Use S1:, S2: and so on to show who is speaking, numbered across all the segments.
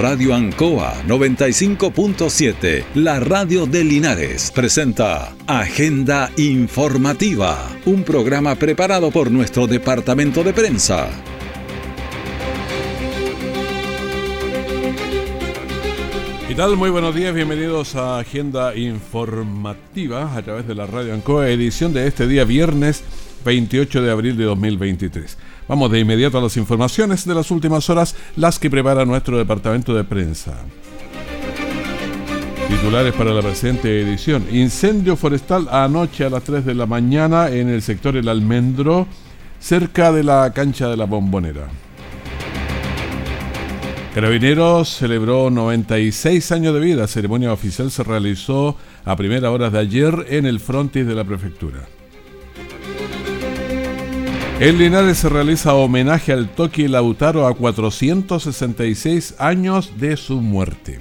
S1: Radio Ancoa 95.7, la radio de Linares, presenta Agenda Informativa, un programa preparado por nuestro departamento de prensa.
S2: ¿Qué tal? Muy buenos días, bienvenidos a Agenda Informativa a través de la Radio Ancoa, edición de este día viernes 28 de abril de 2023. Vamos de inmediato a las informaciones de las últimas horas, las que prepara nuestro departamento de prensa. Titulares para la presente edición. Incendio forestal anoche a las 3 de la mañana en el sector El Almendro, cerca de la cancha de la Bombonera. Carabineros celebró 96 años de vida. ceremonia oficial se realizó a primera horas de ayer en el frontis de la prefectura. En Linares se realiza homenaje al Toki Lautaro a 466 años de su muerte.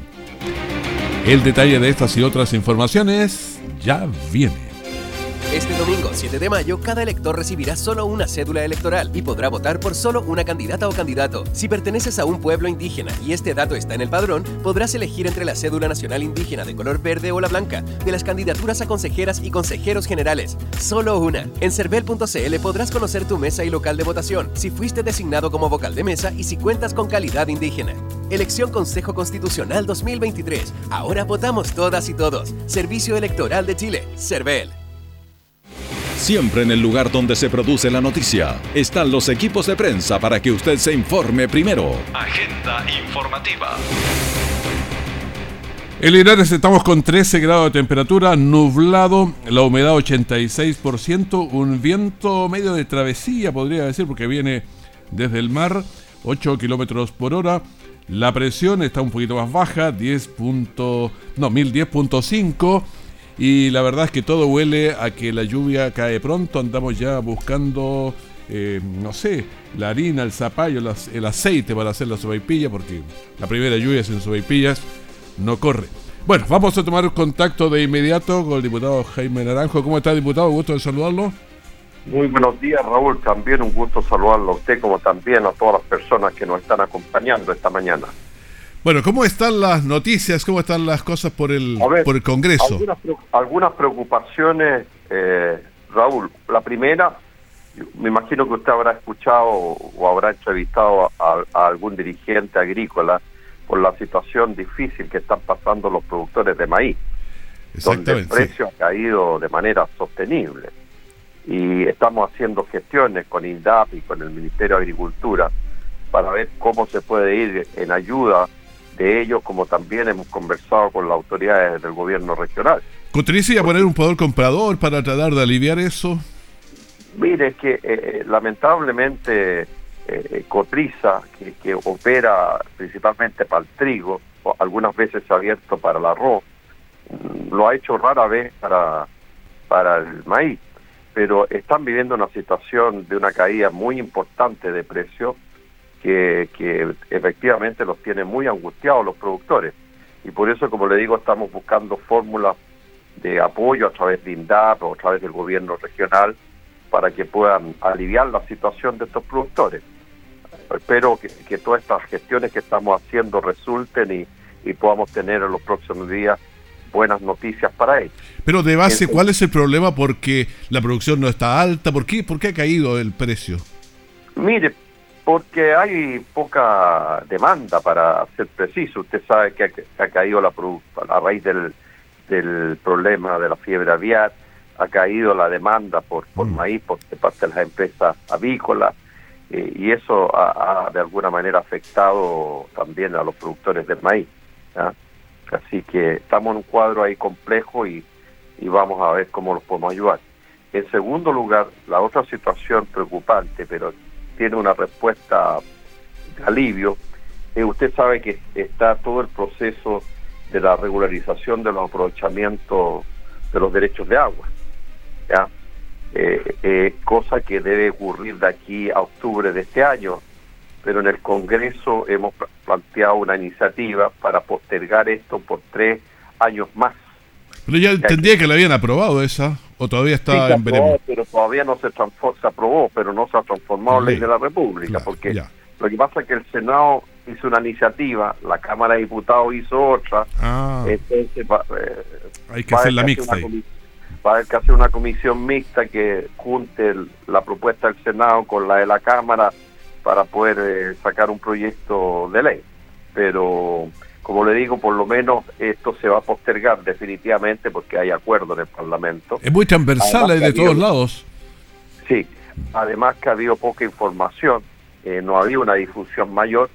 S2: El detalle de estas y otras informaciones ya viene.
S3: Este domingo 7 de mayo, cada elector recibirá solo una cédula electoral y podrá votar por solo una candidata o candidato. Si perteneces a un pueblo indígena y este dato está en el padrón, podrás elegir entre la cédula nacional indígena de color verde o la blanca, de las candidaturas a consejeras y consejeros generales. Solo una. En cervel.cl podrás conocer tu mesa y local de votación, si fuiste designado como vocal de mesa y si cuentas con calidad indígena. Elección Consejo Constitucional 2023. Ahora votamos todas y todos. Servicio Electoral de Chile. Cervel.
S1: Siempre en el lugar donde se produce la noticia están los equipos de prensa para que usted se informe primero. Agenda informativa.
S2: En Linares estamos con 13 grados de temperatura, nublado, la humedad 86%, un viento medio de travesía, podría decir, porque viene desde el mar, 8 kilómetros por hora. La presión está un poquito más baja, 10. no, 1010.5 y la verdad es que todo huele a que la lluvia cae pronto. Andamos ya buscando, eh, no sé, la harina, el zapallo, el aceite para hacer la sobaipilla, porque la primera lluvia sin sobaipillas no corre. Bueno, vamos a tomar contacto de inmediato con el diputado Jaime Naranjo. ¿Cómo está, diputado? Gusto de saludarlo.
S4: Muy buenos días, Raúl. También un gusto saludarlo a usted, como también a todas las personas que nos están acompañando esta mañana.
S2: Bueno, ¿cómo están las noticias? ¿Cómo están las cosas por el, por el Congreso?
S4: Algunas, preocupaciones, eh, Raúl. La primera, me imagino que usted habrá escuchado o habrá entrevistado a, algún dirigente agrícola por la situación difícil que están pasando los productores de maíz, donde el precio ha caído de manera sostenible. Y estamos haciendo gestiones con INDAP y con el Ministerio de Agricultura para ver cómo se puede ir en ayuda de ellos, como también hemos conversado con las autoridades del gobierno regional.
S2: ¿Cotricia a poner un poder comprador para tratar de aliviar eso?
S4: Mire, es que eh, eh, lamentablemente eh, Cotriza, que, opera principalmente para el trigo, o algunas veces abierto para el arroz, mm, lo ha hecho rara vez para, para el maíz, pero están viviendo una situación de una caída muy importante de precio que, que efectivamente los tiene muy angustiados los productores. Y por eso, como le digo, estamos buscando fórmulas de apoyo a través de INDAP o a través del gobierno regional para que puedan aliviar la situación de estos productores. Espero que, todas estas gestiones que estamos haciendo resulten y, podamos tener en los próximos días buenas noticias para ellos.
S2: Pero de base, ¿cuál es el problema? Porque la producción no está alta, ¿por qué, ¿Por qué ha caído el precio?
S4: Mire, porque hay poca demanda, para ser preciso. Usted sabe que ha, caído la a raíz del, del problema de la fiebre aviar, ha caído la demanda por, por mm. maíz por parte de las empresas avícolas, eh, y eso ha, de alguna manera afectado también a los productores del maíz. Así que estamos en un cuadro ahí complejo y, y vamos a ver cómo los podemos ayudar. En segundo lugar, la otra situación preocupante, pero tiene una respuesta de alivio. Eh, usted sabe que está todo el proceso de la regularización de los aprovechamientos de los derechos de agua, ¿ya? Eh, eh, cosa que debe ocurrir de aquí a octubre de este año, pero en el Congreso hemos planteado una iniciativa para postergar esto por tres años más.
S2: Pero ya entendía que la habían aprobado esa. ¿O todavía está en veremos?
S4: Pero todavía no se, se aprobó, pero no se ha transformado en ley de la República, porque lo que pasa es que el Senado hizo una iniciativa, la Cámara de Diputados hizo otra,
S2: Ah,
S4: entonces va, eh,
S2: hay que hacer la mixta ahí.
S4: Va a haber que hacer una comisión mixta que junte el- la propuesta del Senado con la de la Cámara para poder eh, sacar un proyecto de ley. Pero, como le digo, por lo menos esto se va a postergar definitivamente porque hay acuerdo en el Parlamento.
S2: Es muy transversal, hay de todos lados.
S4: Sí, además que ha habido poca información, eh, no había una difusión mayor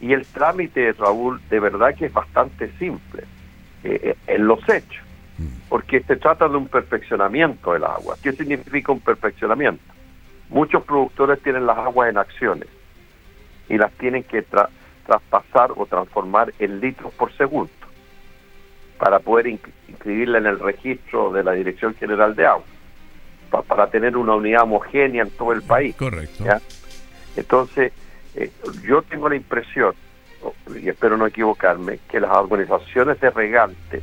S4: y el trámite, Raúl, de verdad que es bastante simple eh, eh, en los hechos, porque se trata de un perfeccionamiento del agua. ¿Qué significa un perfeccionamiento? Muchos productores tienen las aguas en acciones y las tienen que tra- traspasar o transformar en litros por segundo para poder inscribirla en el registro de la Dirección General de Agua pa- para tener una unidad homogénea en todo el país.
S2: Correcto.
S4: ¿ya? Entonces, eh, yo tengo la impresión, y espero no equivocarme, que las organizaciones de regantes,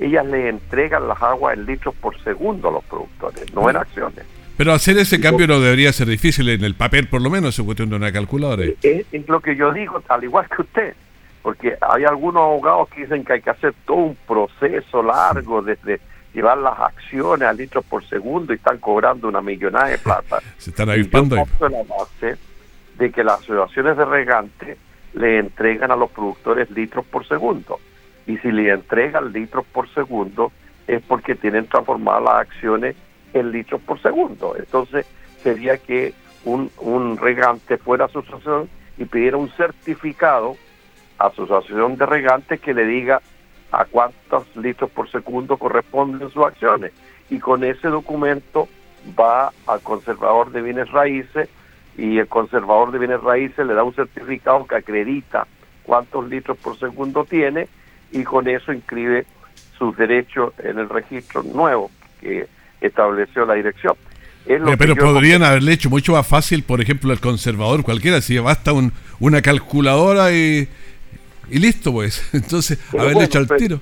S4: ellas le entregan las aguas en litros por segundo a los productores, no en acciones.
S2: Pero hacer ese cambio no debería ser difícil en el papel, por lo menos, es cuestión de una calculadora.
S4: Es, es lo que yo digo, al igual que usted, porque hay algunos abogados que dicen que hay que hacer todo un proceso largo desde llevar las acciones a litros por segundo y están cobrando una millonada de plata.
S2: Se están
S4: Y
S2: avispando
S4: yo parto de la base de que las asociaciones de regantes le entregan a los productores litros por segundo. Y si le entregan litros por segundo es porque tienen transformadas las acciones en litros por segundo. Entonces sería que un, un regante fuera a su asociación y pidiera un certificado a su asociación de regantes que le diga a cuántos litros por segundo corresponden sus acciones. Y con ese documento va al conservador de bienes raíces y el conservador de bienes raíces le da un certificado que acredita cuántos litros por segundo tiene y con eso inscribe sus derechos en el registro nuevo que estableció la dirección. Es lo
S2: Eh,
S4: que
S2: pero
S4: yo-
S2: podrían haberle hecho mucho más fácil, por ejemplo, el conservador cualquiera, si basta un, una calculadora y, y listo, pues. Entonces,
S4: Pero
S2: haberle
S4: bueno,
S2: hecho al
S4: pero-
S2: tiro.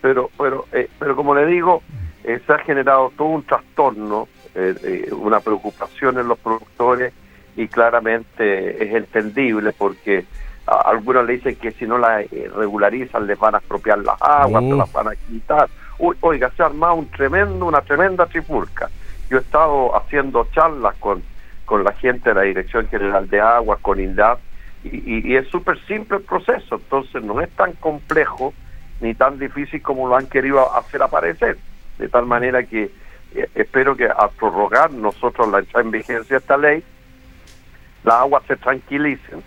S4: pero pero eh, pero como le digo eh, se ha generado todo un trastorno eh, eh, una preocupación en los productores y claramente es entendible porque a- algunos le dicen que si no la eh, regularizan les van a expropiar las aguas,
S2: Oh.
S4: se las van a quitar. Uy, oiga, se ha armado un tremendo, una tremenda trifulca. Yo he estado haciendo charlas con, con la gente de la Dirección General de Aguas, con INDAP, y es súper simple el proceso, entonces no es tan complejo ni tan difícil como lo han querido hacer aparecer. De tal manera que eh, espero que al prorrogar nosotros la entrada en vigencia de esta ley, las aguas se tranquilicen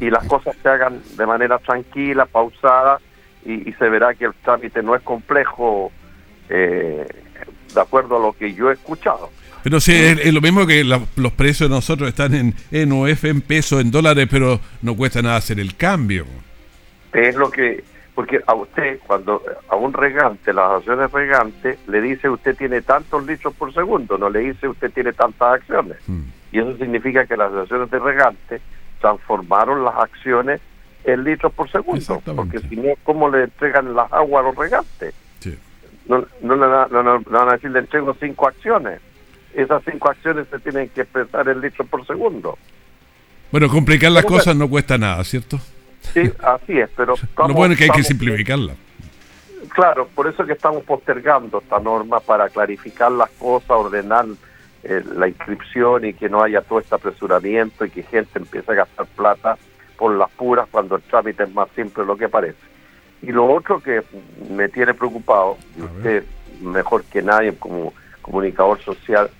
S4: y las cosas se hagan de manera tranquila, pausada, y, y se verá que el trámite no es complejo eh, de acuerdo a lo que yo he escuchado.
S2: Pero sí, es, es lo mismo que la- los precios de nosotros están en, en UF, en pesos, en dólares, pero no cuesta nada hacer el cambio.
S4: Es lo que, porque a usted, cuando a un regante, las acciones regantes, le dice usted tiene tantos litros por segundo, no le dice usted tiene tantas acciones.
S2: Mm.
S4: Y eso significa que las acciones de regante transformaron las acciones en litros por segundo. Porque si no, ¿cómo le entregan las aguas a los regantes?
S2: Sí.
S4: No, no, no, no- no van a decir le entrego cinco acciones. Esas cinco acciones se tienen que expresar en litros por segundo.
S2: Bueno, complicar las cosas no cuesta nada, ¿cierto?
S4: Sí, así es, pero
S2: Lo bueno es que hay que simplificarla.
S4: Claro, por eso es que estamos postergando esta norma para clarificar las cosas, ordenar eh, la inscripción y que no haya todo este apresuramiento y que gente empiece a gastar plata por las puras cuando el trámite es más simple de lo que parece. Y lo otro que me tiene preocupado, y usted mejor que nadie como comunicador social,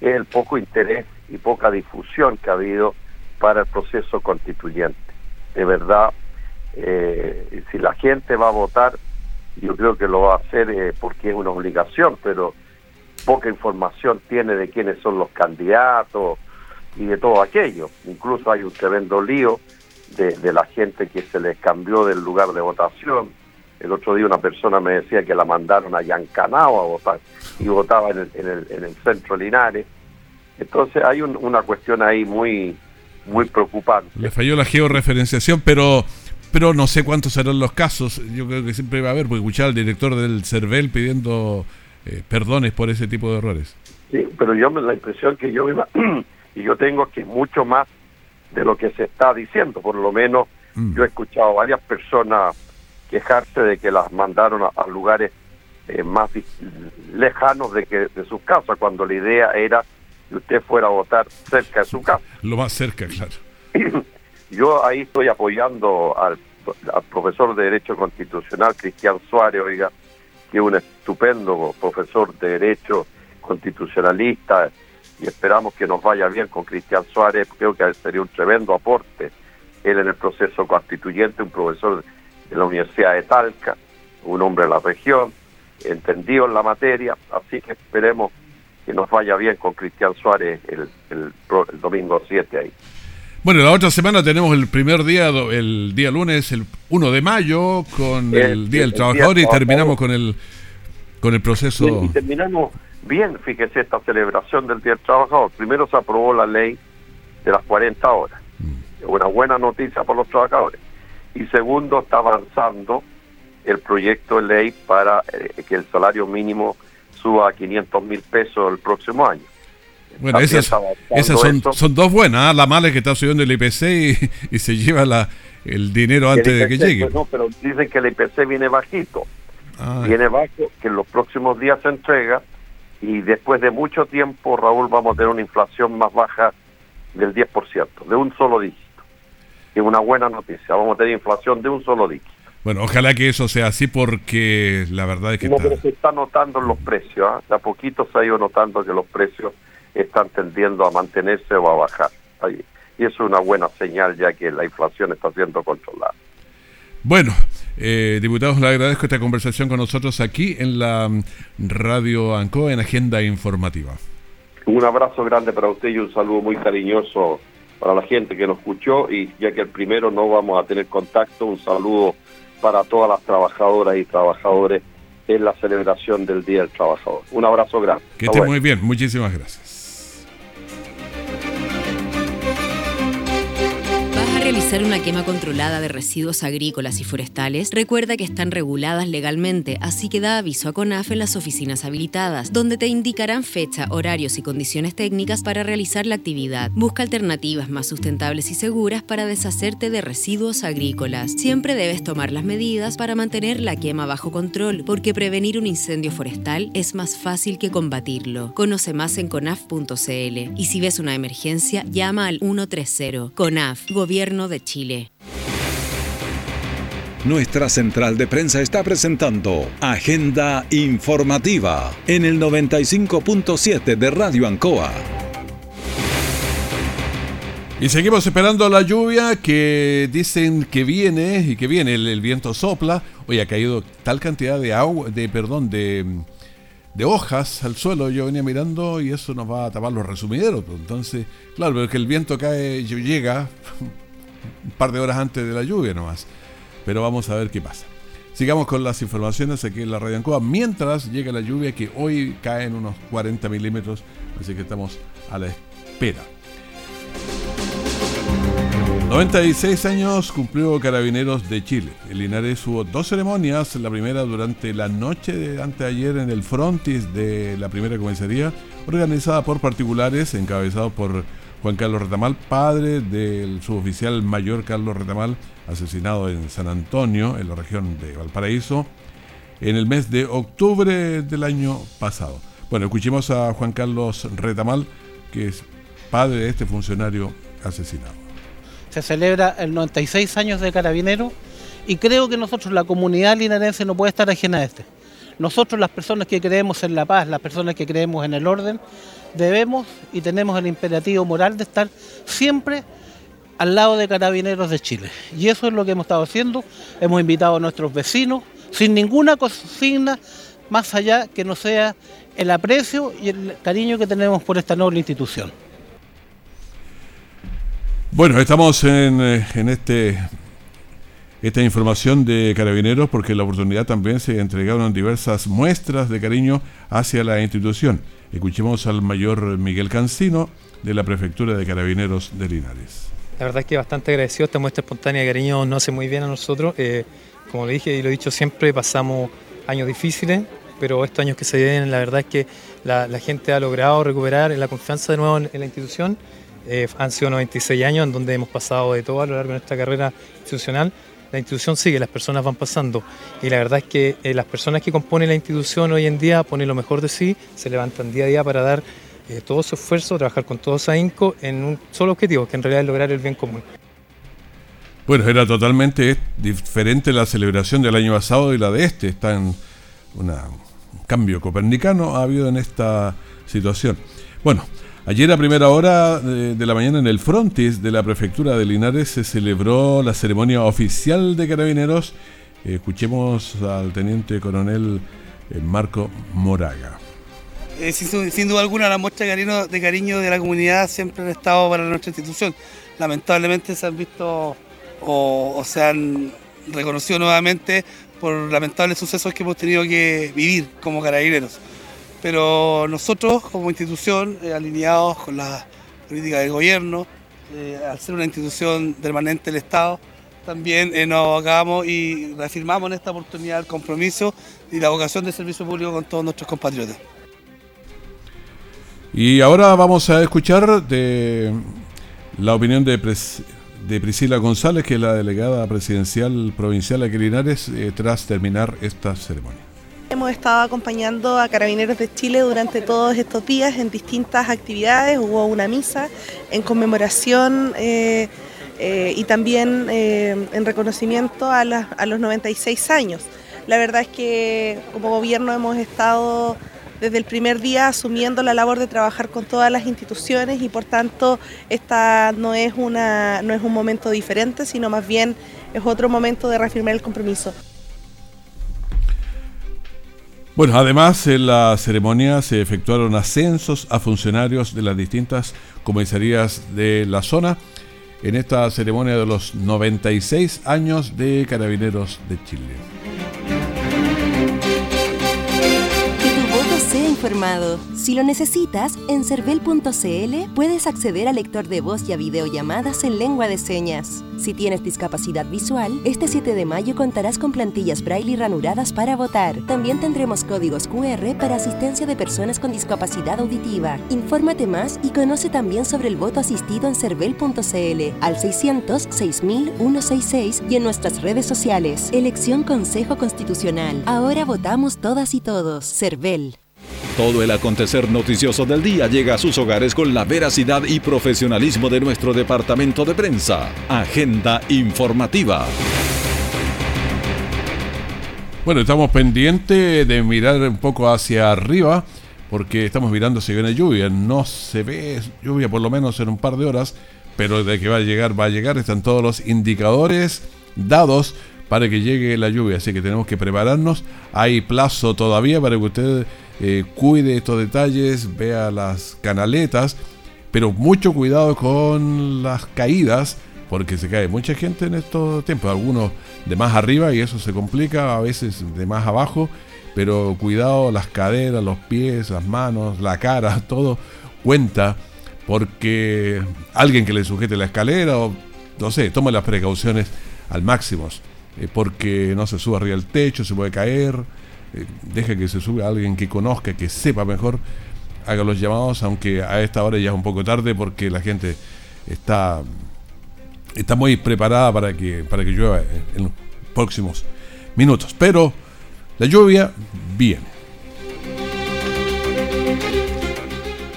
S4: es el poco interés y poca difusión que ha habido para el proceso constituyente. De verdad, eh, si la gente va a votar, yo creo que lo va a hacer eh, porque es una obligación, pero poca información tiene de quiénes son los candidatos y de todo aquello. Incluso hay un tremendo lío de, de la gente que se les cambió del lugar de votación. El otro día una persona me decía que la mandaron a Yancanao a votar y votaba en el, en el, en el centro Linares. Entonces hay un- una cuestión ahí muy muy preocupante.
S2: Le falló la georreferenciación, pero pero no sé cuántos serán los casos. Yo creo que siempre va a haber, porque escuchaba al director del CERVEL pidiendo eh, perdones por ese tipo de errores.
S4: Sí, pero yo me la impresión que yo y yo tengo que mucho más de lo que se está diciendo, por lo menos Mm. Yo he escuchado a varias personas quejarse de que las mandaron a, lugares eh, más lejanos de que de sus casas, cuando la idea era que usted fuera a votar cerca de su casa.
S2: Lo más cerca, claro.
S4: Yo ahí estoy apoyando al, profesor de Derecho Constitucional, Cristian Suárez, oiga, que es un estupendo profesor de Derecho constitucionalista, y esperamos que nos vaya bien con Cristian Suárez, creo que sería un tremendo aporte él en el proceso constituyente, un profesor de la Universidad de Talca, un hombre de la región, entendido en la materia, así que esperemos que nos vaya bien con Cristian Suárez el, el, domingo 7 ahí.
S2: Bueno, la otra semana tenemos el primer día, el día lunes, el 1 de mayo, con el, Día del Trabajador y terminamos con el con el proceso.
S4: Y, terminamos bien, fíjese, esta celebración del Día del Trabajador. Primero se aprobó la ley de las 40 horas, mm. una buena noticia para los trabajadores. Y segundo, está avanzando el proyecto de ley para eh, que el salario mínimo suba a 500 mil pesos el próximo año.
S2: Bueno, esas, son, dos buenas. ¿ah? La mala es que está subiendo el IPC y, se lleva la, el dinero antes de que llegue.
S4: Pues no, pero dicen que el IPC viene bajito. Ah. Viene bajo, que en los próximos días se entrega y después de mucho tiempo, Raúl, vamos a tener una inflación más baja del 10%, de un solo dígito. Es una buena noticia, vamos a tener inflación de un solo dígito.
S2: Bueno, ojalá que eso sea así porque la verdad es que...
S4: No, pero se está notando en los precios, ¿ah? de a poquito se ha ido notando que los precios están tendiendo a mantenerse o a bajar. Y eso es una buena señal ya que la inflación está siendo controlada.
S2: Bueno, eh, diputados, le agradezco esta conversación con nosotros aquí en la mm, Radio ANCO en Agenda Informativa.
S4: Un abrazo grande para usted y un saludo muy cariñoso para la gente que nos escuchó y ya que el primero no vamos a tener contacto, un saludo para todas las trabajadoras y trabajadores en la celebración del Día del Trabajador. Un abrazo grande.
S2: Que esté muy bien, muchísimas gracias.
S5: Realizar una quema controlada de residuos agrícolas y forestales, recuerda que están reguladas legalmente, así que da aviso a CONAF en las oficinas habilitadas, donde te indicarán fecha, horarios y condiciones técnicas para realizar la actividad. Busca alternativas más sustentables y seguras para deshacerte de residuos agrícolas. Siempre debes tomar las medidas para mantener la quema bajo control, porque prevenir un incendio forestal es más fácil que combatirlo. Conoce más en conaf.cl y si ves una emergencia, llama al 130. CONAF, Gobierno de Chile.
S1: Nuestra central de prensa está presentando Agenda Informativa en el 95.7 de Radio Ancoa.
S2: Y seguimos esperando la lluvia que dicen que viene y que viene, el, viento sopla. Hoy ha caído tal cantidad de agua, de perdón, de, de hojas al suelo. Yo venía mirando y eso nos va a tapar los resumideros. Entonces, claro, pero que el viento cae, llega un par de horas antes de la lluvia nomás. Pero vamos a ver qué pasa. Sigamos con las informaciones aquí en la Radio Ancoa mientras llega la lluvia que hoy cae en unos 40 milímetros, así que estamos a la espera. 96 años cumplió Carabineros de Chile. En Linares hubo dos ceremonias, la primera durante la noche de anteayer en el frontis de la primera comisaría, organizada por particulares, encabezado por Juan Carlos Retamal, padre del suboficial mayor Carlos Retamal, asesinado en San Antonio, en la región de Valparaíso, en el mes de octubre del año pasado. Bueno, escuchemos a Juan Carlos Retamal, que es padre de este funcionario asesinado.
S6: Se celebra el 96 años de Carabinero y creo que nosotros, la comunidad linarense, no puede estar ajena a este. Nosotros, las personas que creemos en la paz, las personas que creemos en el orden, debemos y tenemos el imperativo moral de estar siempre al lado de Carabineros de Chile. Y eso es lo que hemos estado haciendo. Hemos invitado a nuestros vecinos sin ninguna consigna más allá que no sea el aprecio y el cariño que tenemos por esta noble institución.
S2: Bueno, estamos en, eh, en este esta información de Carabineros porque la oportunidad también se entregaron diversas muestras de cariño hacia la institución. Escuchemos al mayor Miguel Cancino de la Prefectura de Carabineros de Linares.
S7: La verdad es que bastante agradecido, esta muestra espontánea de cariño no hace muy bien a nosotros. Eh, como le dije y lo he dicho siempre, pasamos años difíciles, pero estos años que se vienen, la verdad es que la, gente ha logrado recuperar la confianza de nuevo en, la institución. Eh, han sido 96 años en donde hemos pasado de todo a lo largo de nuestra carrera institucional. La institución sigue, las personas van pasando. Y la verdad es que eh, las personas que componen la institución hoy en día ponen lo mejor de sí, se levantan día a día para dar eh, todo su esfuerzo, trabajar con todo su ahínco en un solo objetivo, que en realidad es lograr el bien común.
S2: Bueno, era totalmente diferente la celebración del año pasado y la de este. Está en un cambio copernicano ha habido en esta situación. Bueno, ayer a primera hora de, la mañana en el frontis de la prefectura de Linares se celebró la ceremonia oficial de carabineros. escuchemos al teniente coronel eh, Marco Moraga.
S8: Eh, sin, duda alguna, la muestra de cariño, de cariño de la comunidad siempre han estado para nuestra institución. Lamentablemente se han visto o, se han reconocido nuevamente por lamentables sucesos que hemos tenido que vivir como carabineros. Pero nosotros como institución, eh, alineados con la política del gobierno, eh, al ser una institución permanente del Estado, también eh, nos hagamos y reafirmamos en esta oportunidad el compromiso y la vocación de servicio público con todos nuestros compatriotas.
S2: Y ahora vamos a escuchar de la opinión de, Priscila González, que es la delegada presidencial provincial de Linares, tras terminar esta ceremonia.
S9: Hemos estado acompañando a Carabineros de Chile durante todos estos días en distintas actividades. Hubo una misa en conmemoración eh, eh, y también en reconocimiento a, los 96 años. La verdad es que como gobierno hemos estado desde el primer día asumiendo la labor de trabajar con todas las instituciones y por tanto esta no es un momento diferente, sino más bien es otro momento de reafirmar el compromiso.
S2: Bueno, además en la ceremonia se efectuaron ascensos a funcionarios de las distintas comisarías de la zona en esta ceremonia de los 96 años de Carabineros de Chile.
S10: Si lo necesitas, en cervel.cl puedes acceder al lector de voz y a videollamadas en lengua de señas. Si tienes discapacidad visual, este 7 de mayo contarás con plantillas braille ranuradas para votar. También tendremos códigos QR para asistencia de personas con discapacidad auditiva. Infórmate más y conoce también sobre el voto asistido en cervel.cl al 600 6166 y en nuestras redes sociales. Elección Consejo Constitucional. Ahora votamos todas y todos. Cervel.
S1: Todo el acontecer noticioso del día llega a sus hogares con la veracidad y profesionalismo de nuestro departamento de prensa. Agenda informativa.
S2: Bueno, estamos pendientes de mirar un poco hacia arriba porque estamos mirando si viene lluvia. No se ve lluvia por lo menos en un par de horas, pero de que va a llegar, va a llegar. Están todos los indicadores dados para que llegue la lluvia, así que tenemos que prepararnos. Hay plazo todavía para que usted eh, cuide estos detalles, vea las canaletas, pero mucho cuidado con las caídas, porque se cae mucha gente en estos tiempos, algunos de más arriba y eso se complica, a veces de más abajo, pero cuidado las caderas, los pies, las manos, la cara, todo cuenta, porque alguien que le sujete la escalera o no sé, tome las precauciones al máximo, eh, porque no se suba arriba del techo, se puede caer eh, deja que se suba alguien que conozca, que sepa mejor, haga los llamados, aunque a esta hora ya es un poco tarde porque la gente está, muy preparada para que, para que llueva en los próximos minutos. Pero la lluvia viene.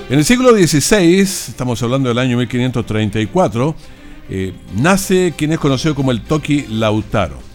S2: En el siglo XVI, estamos hablando del año 1534, eh, nace quien es conocido como el Toki Lautaro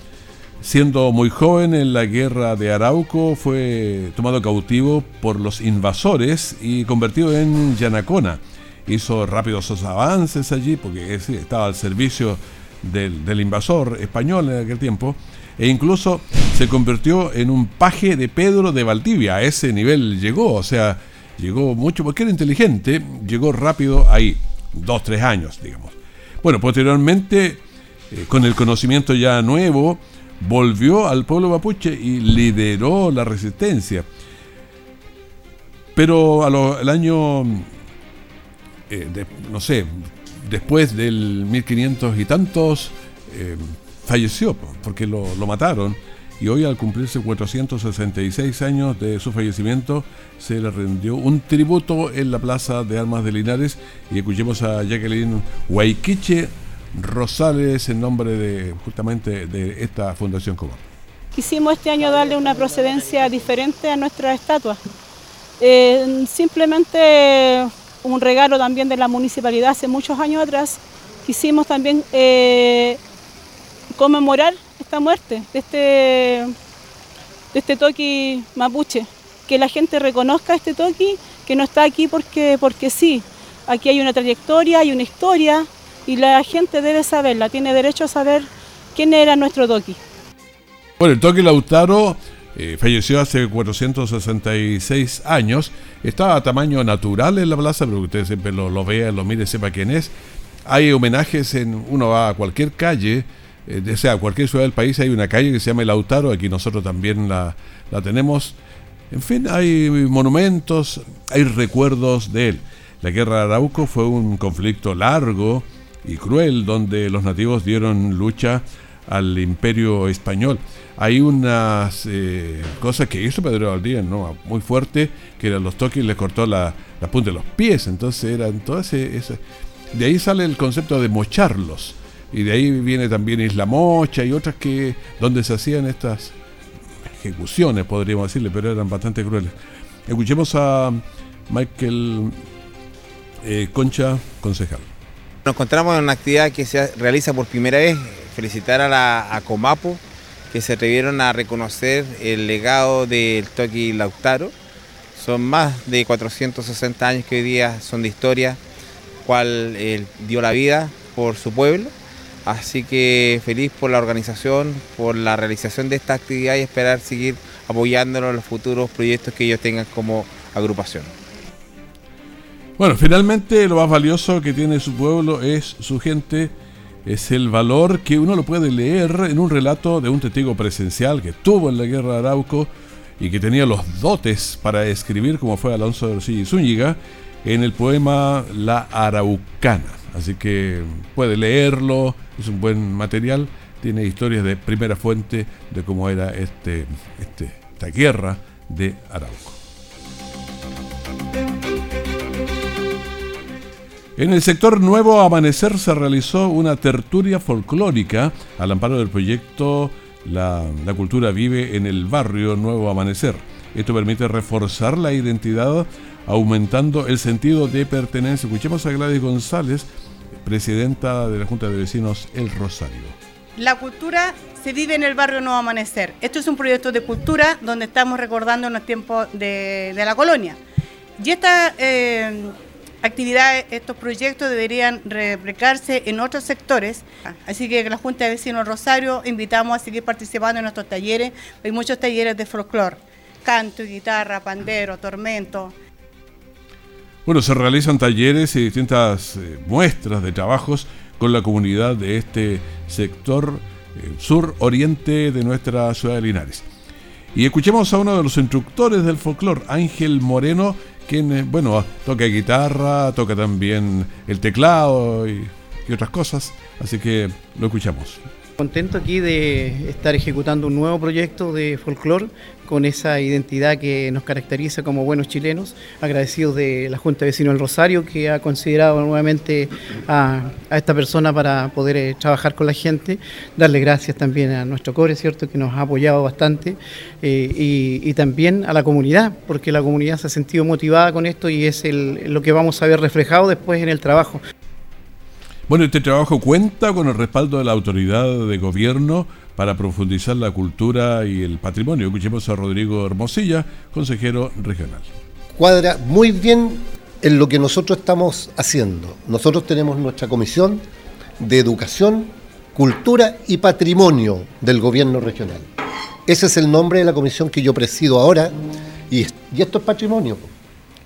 S2: Siendo muy joven en la guerra de Arauco, fue tomado cautivo por los invasores y convertido en Yanacona. Hizo rápidos avances allí porque estaba al servicio del, invasor español en aquel tiempo e incluso se convirtió en un paje de Pedro de Valdivia. A ese nivel llegó, o sea, llegó mucho porque era inteligente, llegó rápido ahí, dos, tres años, digamos. Bueno, posteriormente, eh, con el conocimiento ya nuevo, volvió al pueblo mapuche y lideró la resistencia. Pero al año, eh, no sé, después del 1500 y tantos, eh, falleció porque lo, mataron y hoy al cumplirse 466 años de su fallecimiento se le rendió un tributo en la Plaza de Armas de Linares y escuchemos a Jacqueline Huayquiche Rosales en nombre de justamente de esta Fundación Común.
S11: Quisimos este año darle una procedencia diferente a nuestra estatua. Eh, simplemente un regalo también de la municipalidad hace muchos años atrás. Quisimos también eh, conmemorar esta muerte de este, de este toqui mapuche, que la gente reconozca este toqui, que no está aquí porque, porque sí. Aquí hay una trayectoria, hay una historia y la gente debe saberla, tiene derecho a saber quién era nuestro toqui.
S2: Bueno, el toqui Lautaro eh, falleció hace 466 años, estaba a tamaño natural en la plaza, pero usted siempre lo, lo vea, lo mire, sepa quién es. Hay homenajes en, uno va a cualquier calle, eh, o sea, cualquier ciudad del país hay una calle que se llama Lautaro, aquí nosotros también la, la tenemos. En fin, hay monumentos, hay recuerdos de él. La guerra de Arauco fue un conflicto largo y cruel donde los nativos dieron lucha al imperio español. Hay unas eh, cosas que hizo Pedro Valdía, ¿no? muy fuerte, que eran los toques y le cortó la, la punta de los pies. Entonces eran todas ese, De ahí sale el concepto de mocharlos. Y de ahí viene también Isla Mocha y otras que donde se hacían estas ejecuciones, podríamos decirle, pero eran bastante crueles. Escuchemos a Michael eh, Concha, concejal.
S12: Nos encontramos en una actividad que se realiza por primera vez. Felicitar a la Comapo, que se atrevieron a reconocer el legado del Toki Lautaro. Son más de 460 años que hoy día son de historia, cual él dio la vida por su pueblo. Así que feliz por la organización, por la realización de esta actividad y esperar seguir apoyándolo en los futuros proyectos que ellos tengan como agrupación.
S2: Bueno, finalmente lo más valioso que tiene su pueblo es su gente, es el valor que uno lo puede leer en un relato de un testigo presencial que estuvo en la guerra de Arauco y que tenía los dotes para escribir, como fue Alonso de y Zúñiga, en el poema La Araucana. Así que puede leerlo, es un buen material, tiene historias de primera fuente de cómo era este, este esta guerra de Arauco. En el sector Nuevo Amanecer se realizó una tertulia folclórica al amparo del proyecto la, Cultura Vive en el Barrio Nuevo Amanecer. Esto permite reforzar la identidad aumentando el sentido de pertenencia. Escuchemos a Gladys González, presidenta de la Junta de Vecinos El Rosario.
S13: La cultura se vive en el barrio Nuevo Amanecer. Esto es un proyecto de cultura donde estamos recordando los tiempos de, de la colonia. Y esta eh, actividad, estos proyectos deberían replicarse en otros sectores. Así que la Junta de Vecinos Rosario invitamos a seguir participando en nuestros talleres. Hay muchos talleres de folclore, canto, guitarra, pandero, tormento.
S2: Bueno, se realizan talleres y distintas eh, muestras de trabajos con la comunidad de este sector eh, sur-oriente de nuestra ciudad de Linares. Y escuchemos a uno de los instructores del folclore, Ángel Moreno, quien, bueno, toca guitarra, toca también el teclado y otras cosas. Así que lo escuchamos.
S6: Contento aquí de estar ejecutando un nuevo proyecto de folclore con esa identidad que nos caracteriza como buenos chilenos, agradecidos de la Junta de Vecinos del Rosario que ha considerado nuevamente a, esta persona para poder eh, trabajar con la gente, darle gracias también a nuestro core, ¿cierto?, que nos ha apoyado bastante, eh, y, también a la comunidad, porque la comunidad se ha sentido motivada con esto y es lo que vamos a ver reflejado después en el trabajo.
S2: Bueno, este trabajo cuenta con el respaldo de la autoridad de gobierno para profundizar la cultura y el patrimonio. Escuchemos a Rodrigo Hermosilla, consejero regional.
S14: Cuadra muy bien en lo que nosotros estamos haciendo. Nosotros tenemos nuestra comisión de educación, cultura y patrimonio del gobierno regional. Ese es el nombre de la comisión que yo presido ahora y, esto es patrimonio.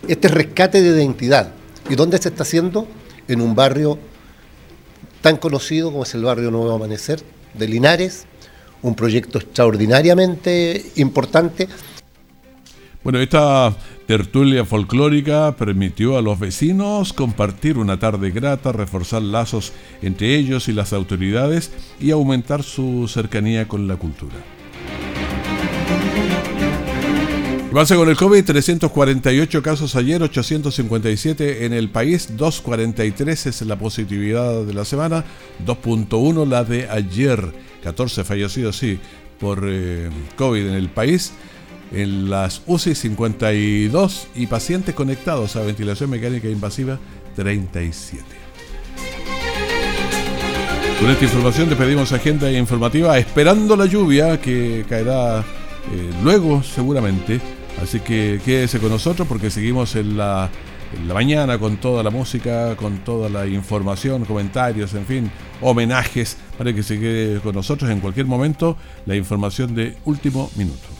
S14: Este es rescate de identidad. ¿Y dónde se está haciendo? En un barrio tan conocido como es el barrio Nuevo Amanecer de Linares, un proyecto extraordinariamente importante.
S2: Bueno, esta tertulia folclórica permitió a los vecinos compartir una tarde grata, reforzar lazos entre ellos y las autoridades y aumentar su cercanía con la cultura. Base con el COVID, 348 casos ayer, 857 en el país, 243 es la positividad de la semana, 2.1 la de ayer, 14 fallecidos, sí, por eh, COVID en el país. En las UCI 52 y pacientes conectados a ventilación mecánica invasiva 37. Con esta información despedimos agenda informativa esperando la lluvia que caerá eh, luego seguramente Así que quédese con nosotros porque seguimos en la, mañana con toda la música, con toda la información, comentarios, en fin, homenajes, para que se quede con nosotros en cualquier momento la información de último minuto.